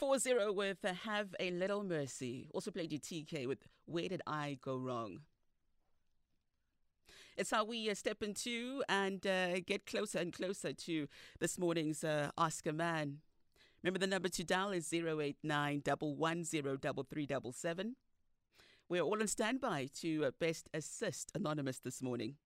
4-0 with uh, Have a Little Mercy. Also played you TK with Where Did I Go Wrong? It's how we uh, step into and uh, get closer and closer to this morning's uh, a Man. Remember the number to dial is 089 110 We're all on standby to uh, best assist Anonymous this morning.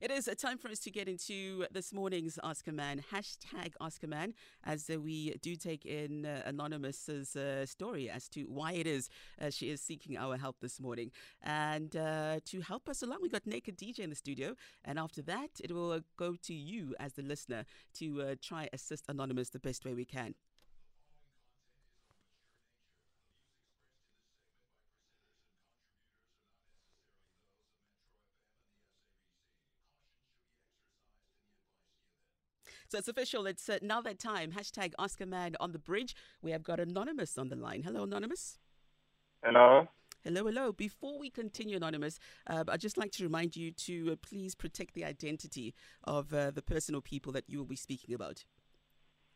It is a time for us to get into this morning's Ask a Man, hashtag a Man, as we do take in uh, Anonymous's uh, story as to why it is uh, she is seeking our help this morning. And uh, to help us along, we got Naked DJ in the studio. And after that, it will go to you as the listener to uh, try assist Anonymous the best way we can. So it's official. It's uh, now that time. Hashtag Ask a Man on the bridge. We have got Anonymous on the line. Hello, Anonymous. Hello. Hello, hello. Before we continue, Anonymous, uh, I'd just like to remind you to uh, please protect the identity of uh, the person or people that you will be speaking about.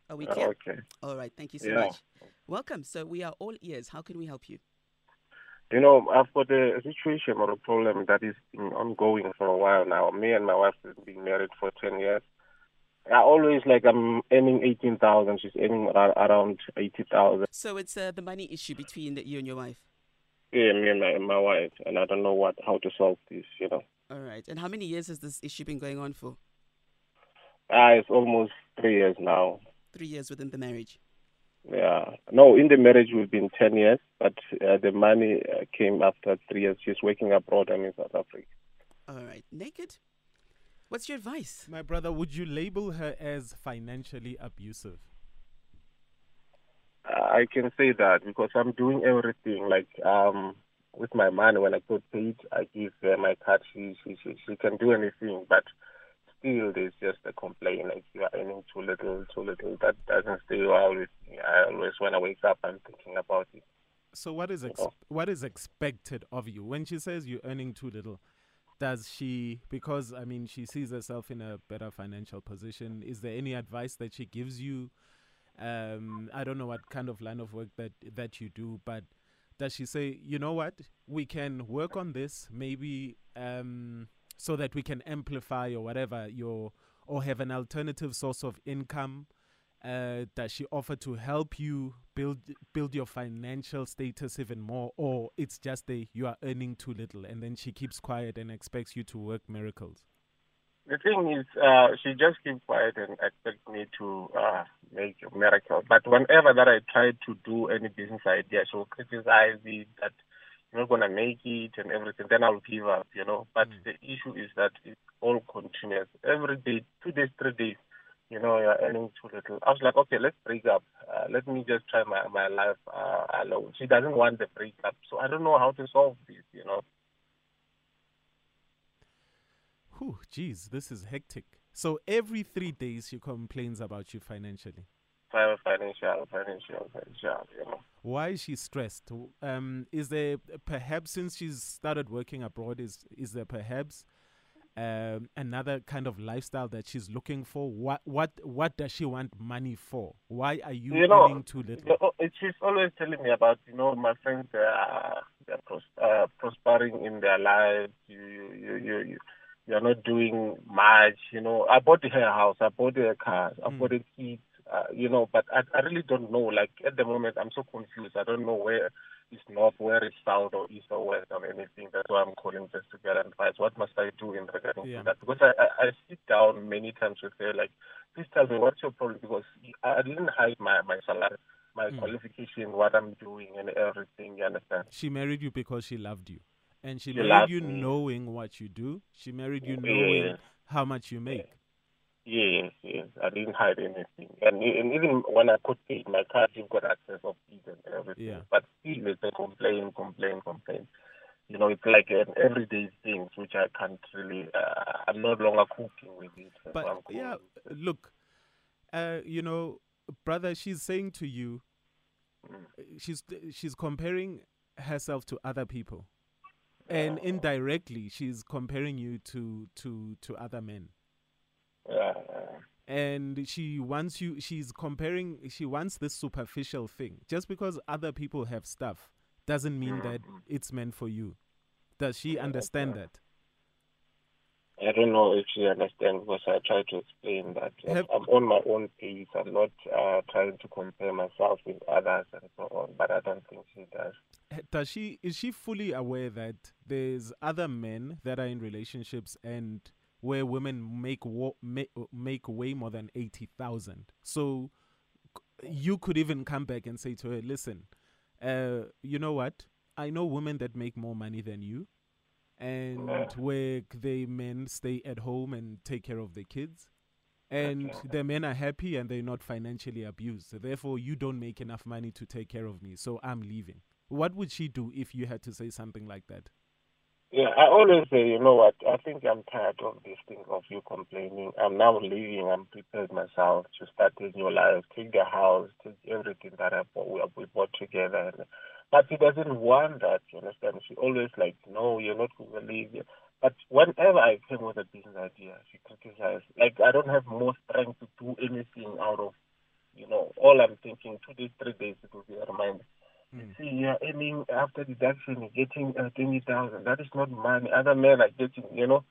Are we clear? Okay. All right. Thank you so Yeah. much. Welcome. So we are all ears. How can we help you? You know, I've got a situation or a problem that is ongoing for a while now. Me and my wife have been married for 10 years. I always like I'm earning 18,000. She's earning around 80,000. So it's uh, the money issue between you and your wife. Yeah, me and my, my wife. And I don't know what how to solve this, you know. All right. And how many years has this issue been going on for? Ah, it's almost three years now. Three years within the marriage. Yeah. No, in the marriage we've been 10 years, but uh, the money uh, came after three years. She's working abroad. I'm in South Africa. All right. Naked? What's your advice? My brother, would you label her as financially abusive? I can say that because I'm doing everything like um with my money when I get paid I give her my card she she she, she can do anything but still there's just a complaint like you are earning too little too little that doesn't stay well with me I always when I wake up I'm thinking about it So what is ex- what is expected of you when she says you're earning too little? Does she because I mean she sees herself in a better financial position? Is there any advice that she gives you? Um, I don't know what kind of line of work that that you do, but does she say, you know what, we can work on this maybe um, so that we can amplify or whatever your or have an alternative source of income? Uh, does she offer to help you build build your financial status even more, or it's just a you are earning too little, and then she keeps quiet and expects you to work miracles? the thing is uh she just keeps quiet and expect me to uh make a miracle but whenever that I try to do any business idea she'll criticize it that you're not gonna make it and everything, then I'll give up, you know. But Mm. the issue is that it's all continuous. Every day, two days, three days, you know, you're earning too little. I was like, okay, let's break up. Uh, let me just try my my life uh, alone. She doesn't want the breakup, so I don't know how to solve this, you know. Whew, geez, this is hectic. So every three days she complains about you financially. Fi- Financial, financial, financial, you know. Why is she stressed? Um, is there perhaps since she's started working abroad, is is there perhaps um, another kind of lifestyle that she's looking for? What what what does she want money for? Why are you, You know, earning too little? Oh, She's always telling me about, you know, my friends they are they're pros- uh, prospering in their lives. You, you, you, you, you, you're not doing much. You know, I bought her a house, I bought her a car, I Mm. bought a kid. Uh, you know, but I, I really don't know. Like at the moment, I'm so confused. I don't know where is north, where is south, or east or west, or anything. That's why I'm calling just to get advice. What must I do in regarding Yeah. to that? Because I, I, I sit down many times with her, like, please tell me what's your problem because I didn't hide my my salary, my Mm. qualification, what I'm doing, and everything. You understand? She married you because she loved you. And she She married you me. knowing what you do. She married you Yeah. knowing how much you make. Yes, yes. I didn't hide anything, and, and even when I could pay my card, you've got access of it and everything. Yeah. But still, it's a complaint, complaint, complaint. You know, it's like an everyday thing which I can't really. Uh, I'm no longer cooking with it. But I'm yeah, look, uh, you know, brother, she's saying to you, Mm. she's she's comparing herself to other people. and indirectly she's comparing you to to to other men. And she wants you she's comparing she wants this superficial thing just because other people have stuff doesn't mean that it's meant for you does she understand that I don't know if she understands because I try to explain that Have- I'm on my own pace. I'm not uh, trying to compare myself with others and so on. But I don't think she does. Does she is she fully aware that there's other men that are in relationships and where women make wo- make, make way more than 80,000 so you could even come back and say to her listen uh you know what? I know women that make more money than you and where they men stay at home and take care of the kids and the men are happy and they're not financially abused. So therefore you don't make enough money to take care of me so i'm leaving. What would she do if you had to say something like that Yeah, I always say, you know what? I think I'm tired of this thing of you complaining. I'm now leaving. I'm prepared myself to start a new life, take the house, take everything that I bought, we, we bought together. And, but she doesn't want that. You understand? She always like, no, you're not going to leave. But whenever I came with a business idea, she criticized. Like I don't have more strength to do anything out of, you know, all I'm thinking two days, three days it will be a reminder. Hmm. You see, you're earning after deduction, you're getting uh, 20,000. That is not money. Other men are getting, you know.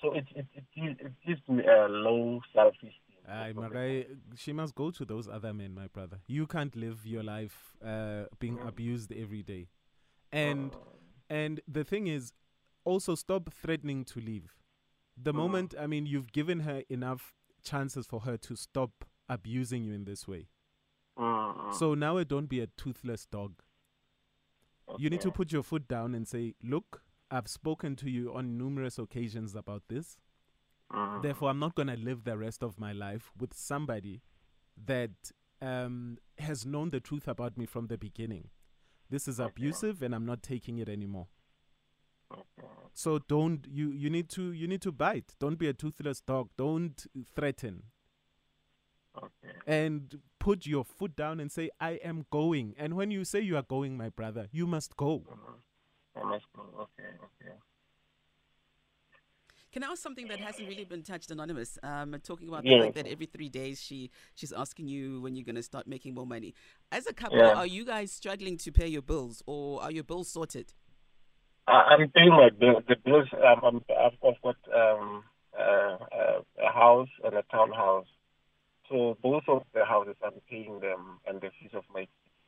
So it it it, gives- it gives me a low self esteem. Aye, ah, Marai, she must go to those other men, my brother. You can't live your life uh, being mm. abused every day. And mm. and the thing is, also stop threatening to leave. The mm-hmm. moment, I mean, you've given her enough chances for her to stop abusing you in this way. Mm, So now don't be a toothless dog. You need to put your foot down and say, look, I've spoken to you on numerous occasions about this. mm, Therefore, I'm not going to live the rest of my life with somebody that um, has known the truth about me from the beginning. This is abusive, and I'm not taking it anymore. So don't you you need to you need to bite. Don't be a toothless dog. Don't threaten. okay. And put your foot down and say, I am going. And when you say you are going, my brother, you must go. I must go. Okay, okay. Can I ask something that hasn't really been touched, anonymous? Um, talking about Yeah. the fact that every three days she she's asking you when you're going to start making more money. As a couple, Yeah. are you guys struggling to pay your bills, or are your bills sorted? I, I'm paying my bill. The bills. Um, I'm, I've, I've got um, uh, uh, a house and a townhouse. So both of the houses, I'm paying them and the fees of my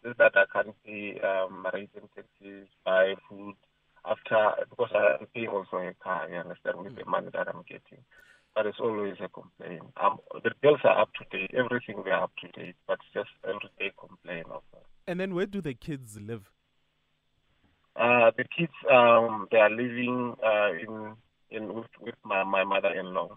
kids. That I can't pay um, my rent and taxes, buy food after because I'm paying also a car. You understand with the money that I'm getting. But it's always a complaint. Um, the bills are up to date. Everything they are up to date. But it's just every day complain of that. And then where do the kids live? Uh, the kids, um, they are living uh, in in with, with my, my mother-in-law.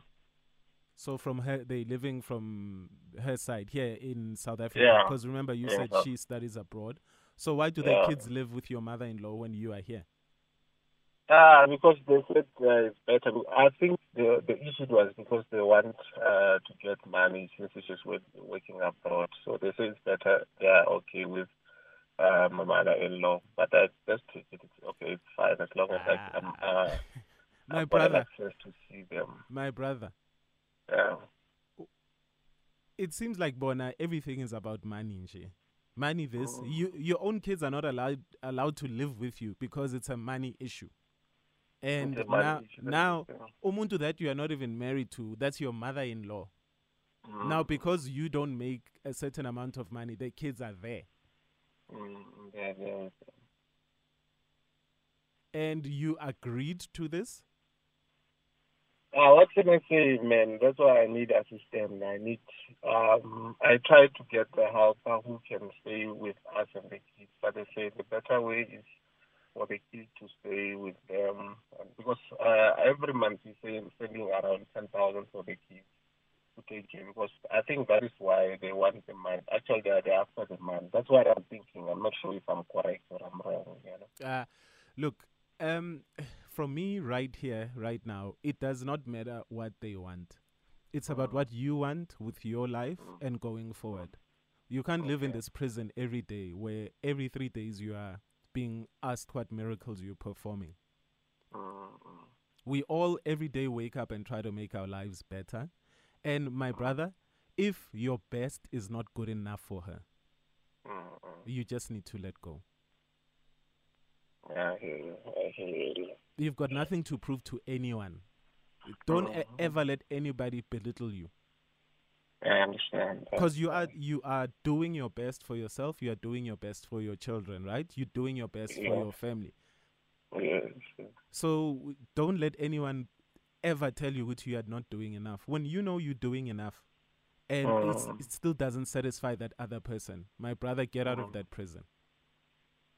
So from her, they living from her side here in South Africa. Yeah. Because remember, you Yeah. said she studies abroad. So why do Yeah. the kids live with your mother-in-law when you are here? Uh, because they said uh, it's better. I think the the issue was because they want uh, to get money since she's work, working abroad. So they say it's better. They are okay with uh, my mother-in-law. But I just it. It's okay. It's fine as long as I can. Uh, My brother, access to see them. my brother. It seems like Bona, everything is about money, nje. Money this. Oh. You your own kids are not allowed allowed to live with you because it's a money issue. And money now issue, now umuntu that you are not even married to, that's your mother-in-law. Now because you don't make a certain amount of money, the kids are there. Mm, yeah, yeah. And you agreed to this? Uh, what can I say, man? That's why I need assistance. I need. Um, I try to get the helper who can stay with us and the kids, but they say the better way is for the kids to stay with them because uh, every month we say spending around ten thousand for the kids to take care. Because I think that is why they want the money. Actually, they are after the money. That's what I'm thinking. I'm not sure if I'm correct or I'm wrong. You know. Uh, look, um, me right here, right now, it does not matter what they want. It's about what you want with your life and going forward. You can't live in this prison every day where every three days you are being asked what miracles you're performing. Mm-hmm. We all every day wake up and try to make our lives better. And my brother, if your best is not good enough for her, Mm-hmm. you just need to let go. I hear you. I hear you. You've got nothing to prove to anyone. Don't Mhm. ever let anybody belittle you. I understand. because you are you are doing your best for yourself you are doing your best for your children right you're doing your best for your family Yes. so don't let anyone ever tell you that you are not doing enough when you know you're doing enough and it's, Mm. it still doesn't satisfy that other person my brother get out of Mm. that prison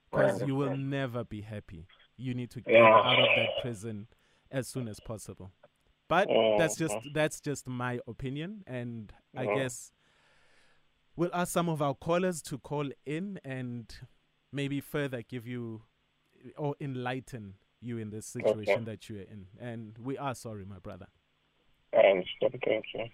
because you will never be happy you need to get Yeah. out of that prison as soon as possible but that's just Mhm. that's just my opinion and i guess we'll ask some of our callers to call in and maybe further give you or enlighten you in this situation that you're in and we are sorry my brother I understand. Thank you.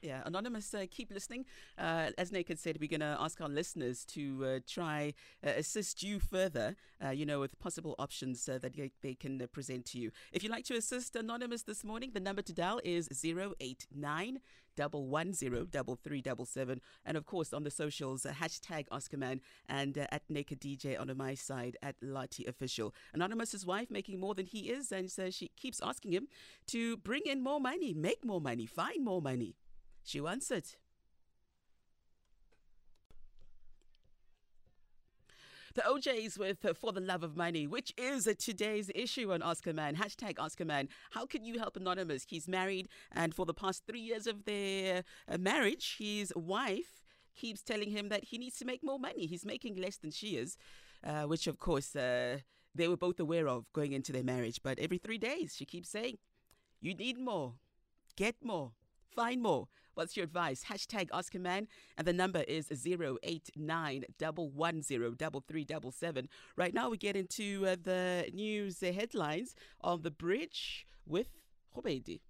Yeah, Anonymous, uh, keep listening. Uh, as Naked said, we're going to ask our listeners to uh, try uh, assist you further, uh, you know, with possible options uh, that they, can present to you. If you'd like to assist Anonymous this morning, the number to dial is 089 110 And of course, on the socials, hashtag AskAMan and at Naked DJ on my side at Lati Official. Anonymous's wife making more than he is, and so she keeps asking him to bring in more money, make more money, find more money. She wants it. The O'Jays with uh, For the Love of Money, which is uh, today's issue on Ask a Man. Hashtag Ask a Man. How can you help Anonymous? He's married, and for the past three years of their uh, marriage, his wife keeps telling him that he needs to make more money. He's making less than she is, uh, which, of course, uh, they were both aware of going into their marriage. But every three days, she keeps saying, You need more, get more, find more. What's your advice? Hashtag Ask a Man, and the number is 089 110 Right now, we get into uh, the news uh, headlines on the bridge with Khobedi.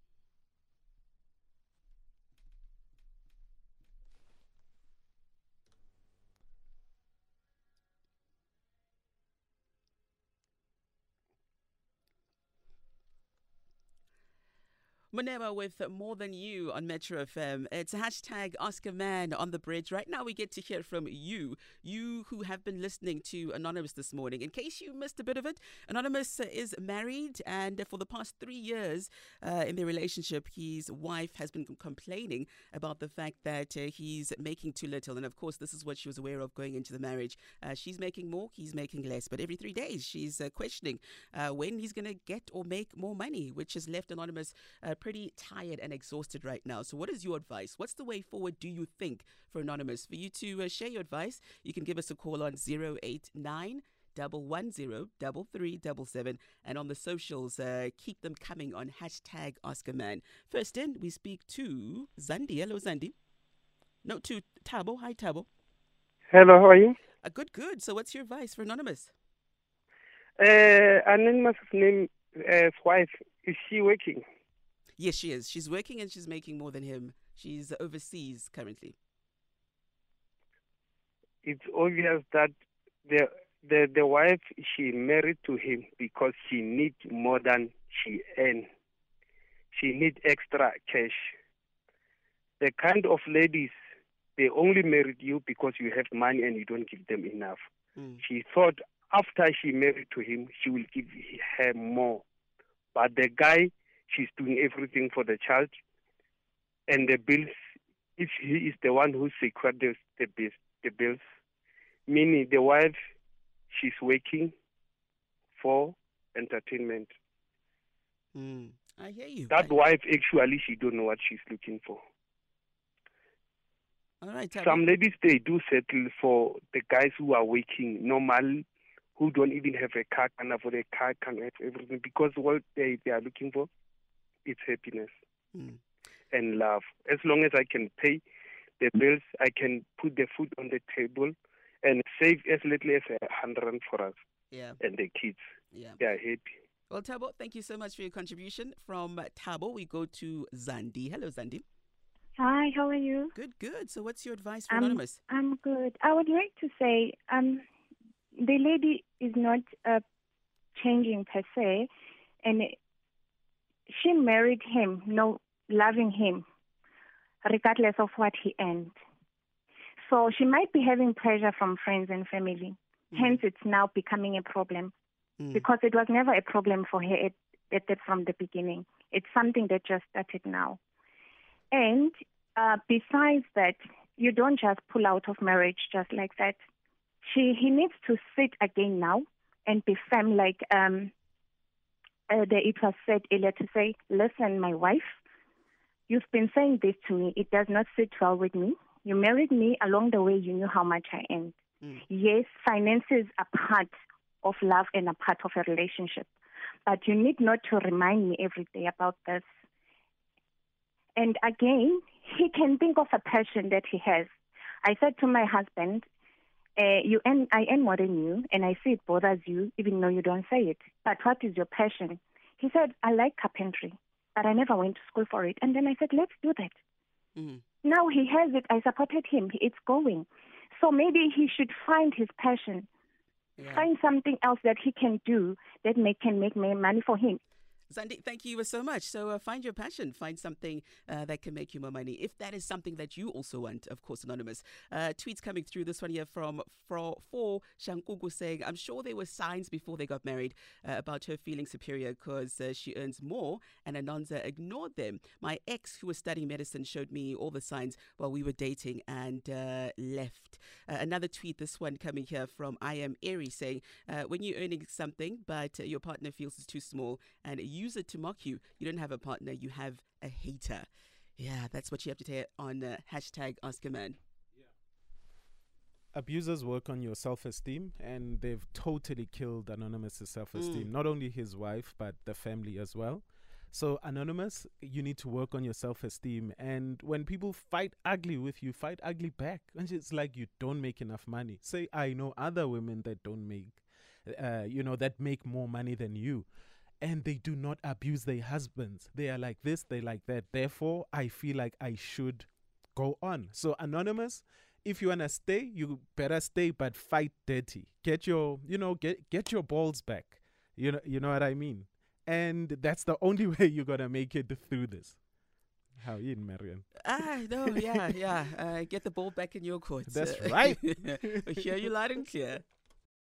Monema with More Than You on Metro FM. It's hashtag Ask a Man on the bridge. Right now, we get to hear from you, you who have been listening to Anonymous this morning. In case you missed a bit of it, Anonymous is married, and for the past three years uh, in their relationship, his wife has been complaining about the fact that uh, he's making too little. And of course, this is what she was aware of going into the marriage. Uh, she's making more, he's making less. But every three days, she's uh, questioning uh, when he's going to get or make more money, which has left Anonymous uh, pretty tired and exhausted right now. So, what is your advice? What's the way forward, do you think, for Anonymous? For you to uh, share your advice, you can give us a call on 089 110 and on the socials, uh, keep them coming on hashtag AskAMan. First in, we speak to Zandi. Hello, Zandi. No, to Tabo. Hi, Tabo. Hello, how are you? Uh, good, good. So, what's your advice for Anonymous? Uh, anonymous name, uh, wife, is she working? Yes, she is. She's working and she's making more than him. She's overseas currently. It's obvious that the the the wife she married to him because she needs more than she earn. She needs extra cash. The kind of ladies they only married you because you have money and you don't give them enough. Mm. She thought after she married to him she will give her more, but the guy she's doing everything for the child and the bills. If he is the one who secured the the, bills, the bills, meaning the wife, she's working for entertainment. Mm. I hear you. That I- wife actually she don't know what she's looking for. All right, Tabo. Some ladies they do settle for the guys who are working normal, who don't even have a car, can afford a car, can have everything because what they, they are looking for is happiness Mm. and love. As long as I can pay the bills, I can put the food on the table and save as little as a hundred for us Yeah, and the kids. yeah. They are happy. Well, Tabo, thank you so much for your contribution. From Tabo, we go to Zandi. Hello, Zandi. Hi, how are you? Good, good. So, what's your advice for Um, Anonymous? I'm good. I would like to say um, the lady is not uh, changing per se, and she married him, no, loving him, regardless of what he earned. So she might be having pressure from friends and family. Mm. Hence, it's now becoming a problem Mm. because it was never a problem for her at, at the, from the beginning. It's something that just started now. And uh, besides that, you don't just pull out of marriage just like that. She he needs to sit again now and be firm, like um, uh, the, it was said earlier to say, "Listen, my wife, you've been saying this to me. It does not sit well with me. You married me along the way. You knew how much I earned. Mm. Yes, finances are part of love and a part of a relationship, but you need not to remind me every day about this." And again, he can think of a passion that he has. I said to my husband, uh, "You earn, I earn more than you, and I see it bothers you, even though you don't say it. But what is your passion?" He said, "I like carpentry, but I never went to school for it." And then I said, "Let's do that." Mm. Now he has it. I supported him. It's going. So maybe he should find his passion, Yeah. find something else that he can do that make, can make money for him. Zandi, thank you so much. So uh, find your passion, find something uh, that can make you more money. If that is something that you also want, of course, anonymous. Uh, tweets coming through. This one here from for, for Shankugu saying, "I'm sure there were signs before they got married uh, about her feeling superior because uh, she earns more, and Anonza ignored them. My ex, who was studying medicine, showed me all the signs while we were dating and uh, left." Another tweet. This one coming here from I am Airy saying, "When you're earning something, but your partner feels it's too small and use it to mock you. You don't have a partner, you have a hater. Yeah, that's what you have to say on uh, hashtag Ask a Man. abusers work on your self-esteem and they've totally killed anonymous's self-esteem Mm. not only his wife but the family as well so anonymous you need to work on your self-esteem and when people fight ugly with you fight ugly back and it's like you don't make enough money say i know other women that don't make uh, you know that make more money than you and they do not abuse their husbands they are like this they like that therefore i feel like i should go on so anonymous if you wanna stay, you better stay, but fight dirty. Get your, you know, get get your balls back. You know, you know what I mean. And that's the only way you're gonna make it through this. How you, Marion? Ah, no, yeah, yeah. Uh, get the ball back in your court. That's right. I hear you loud and clear.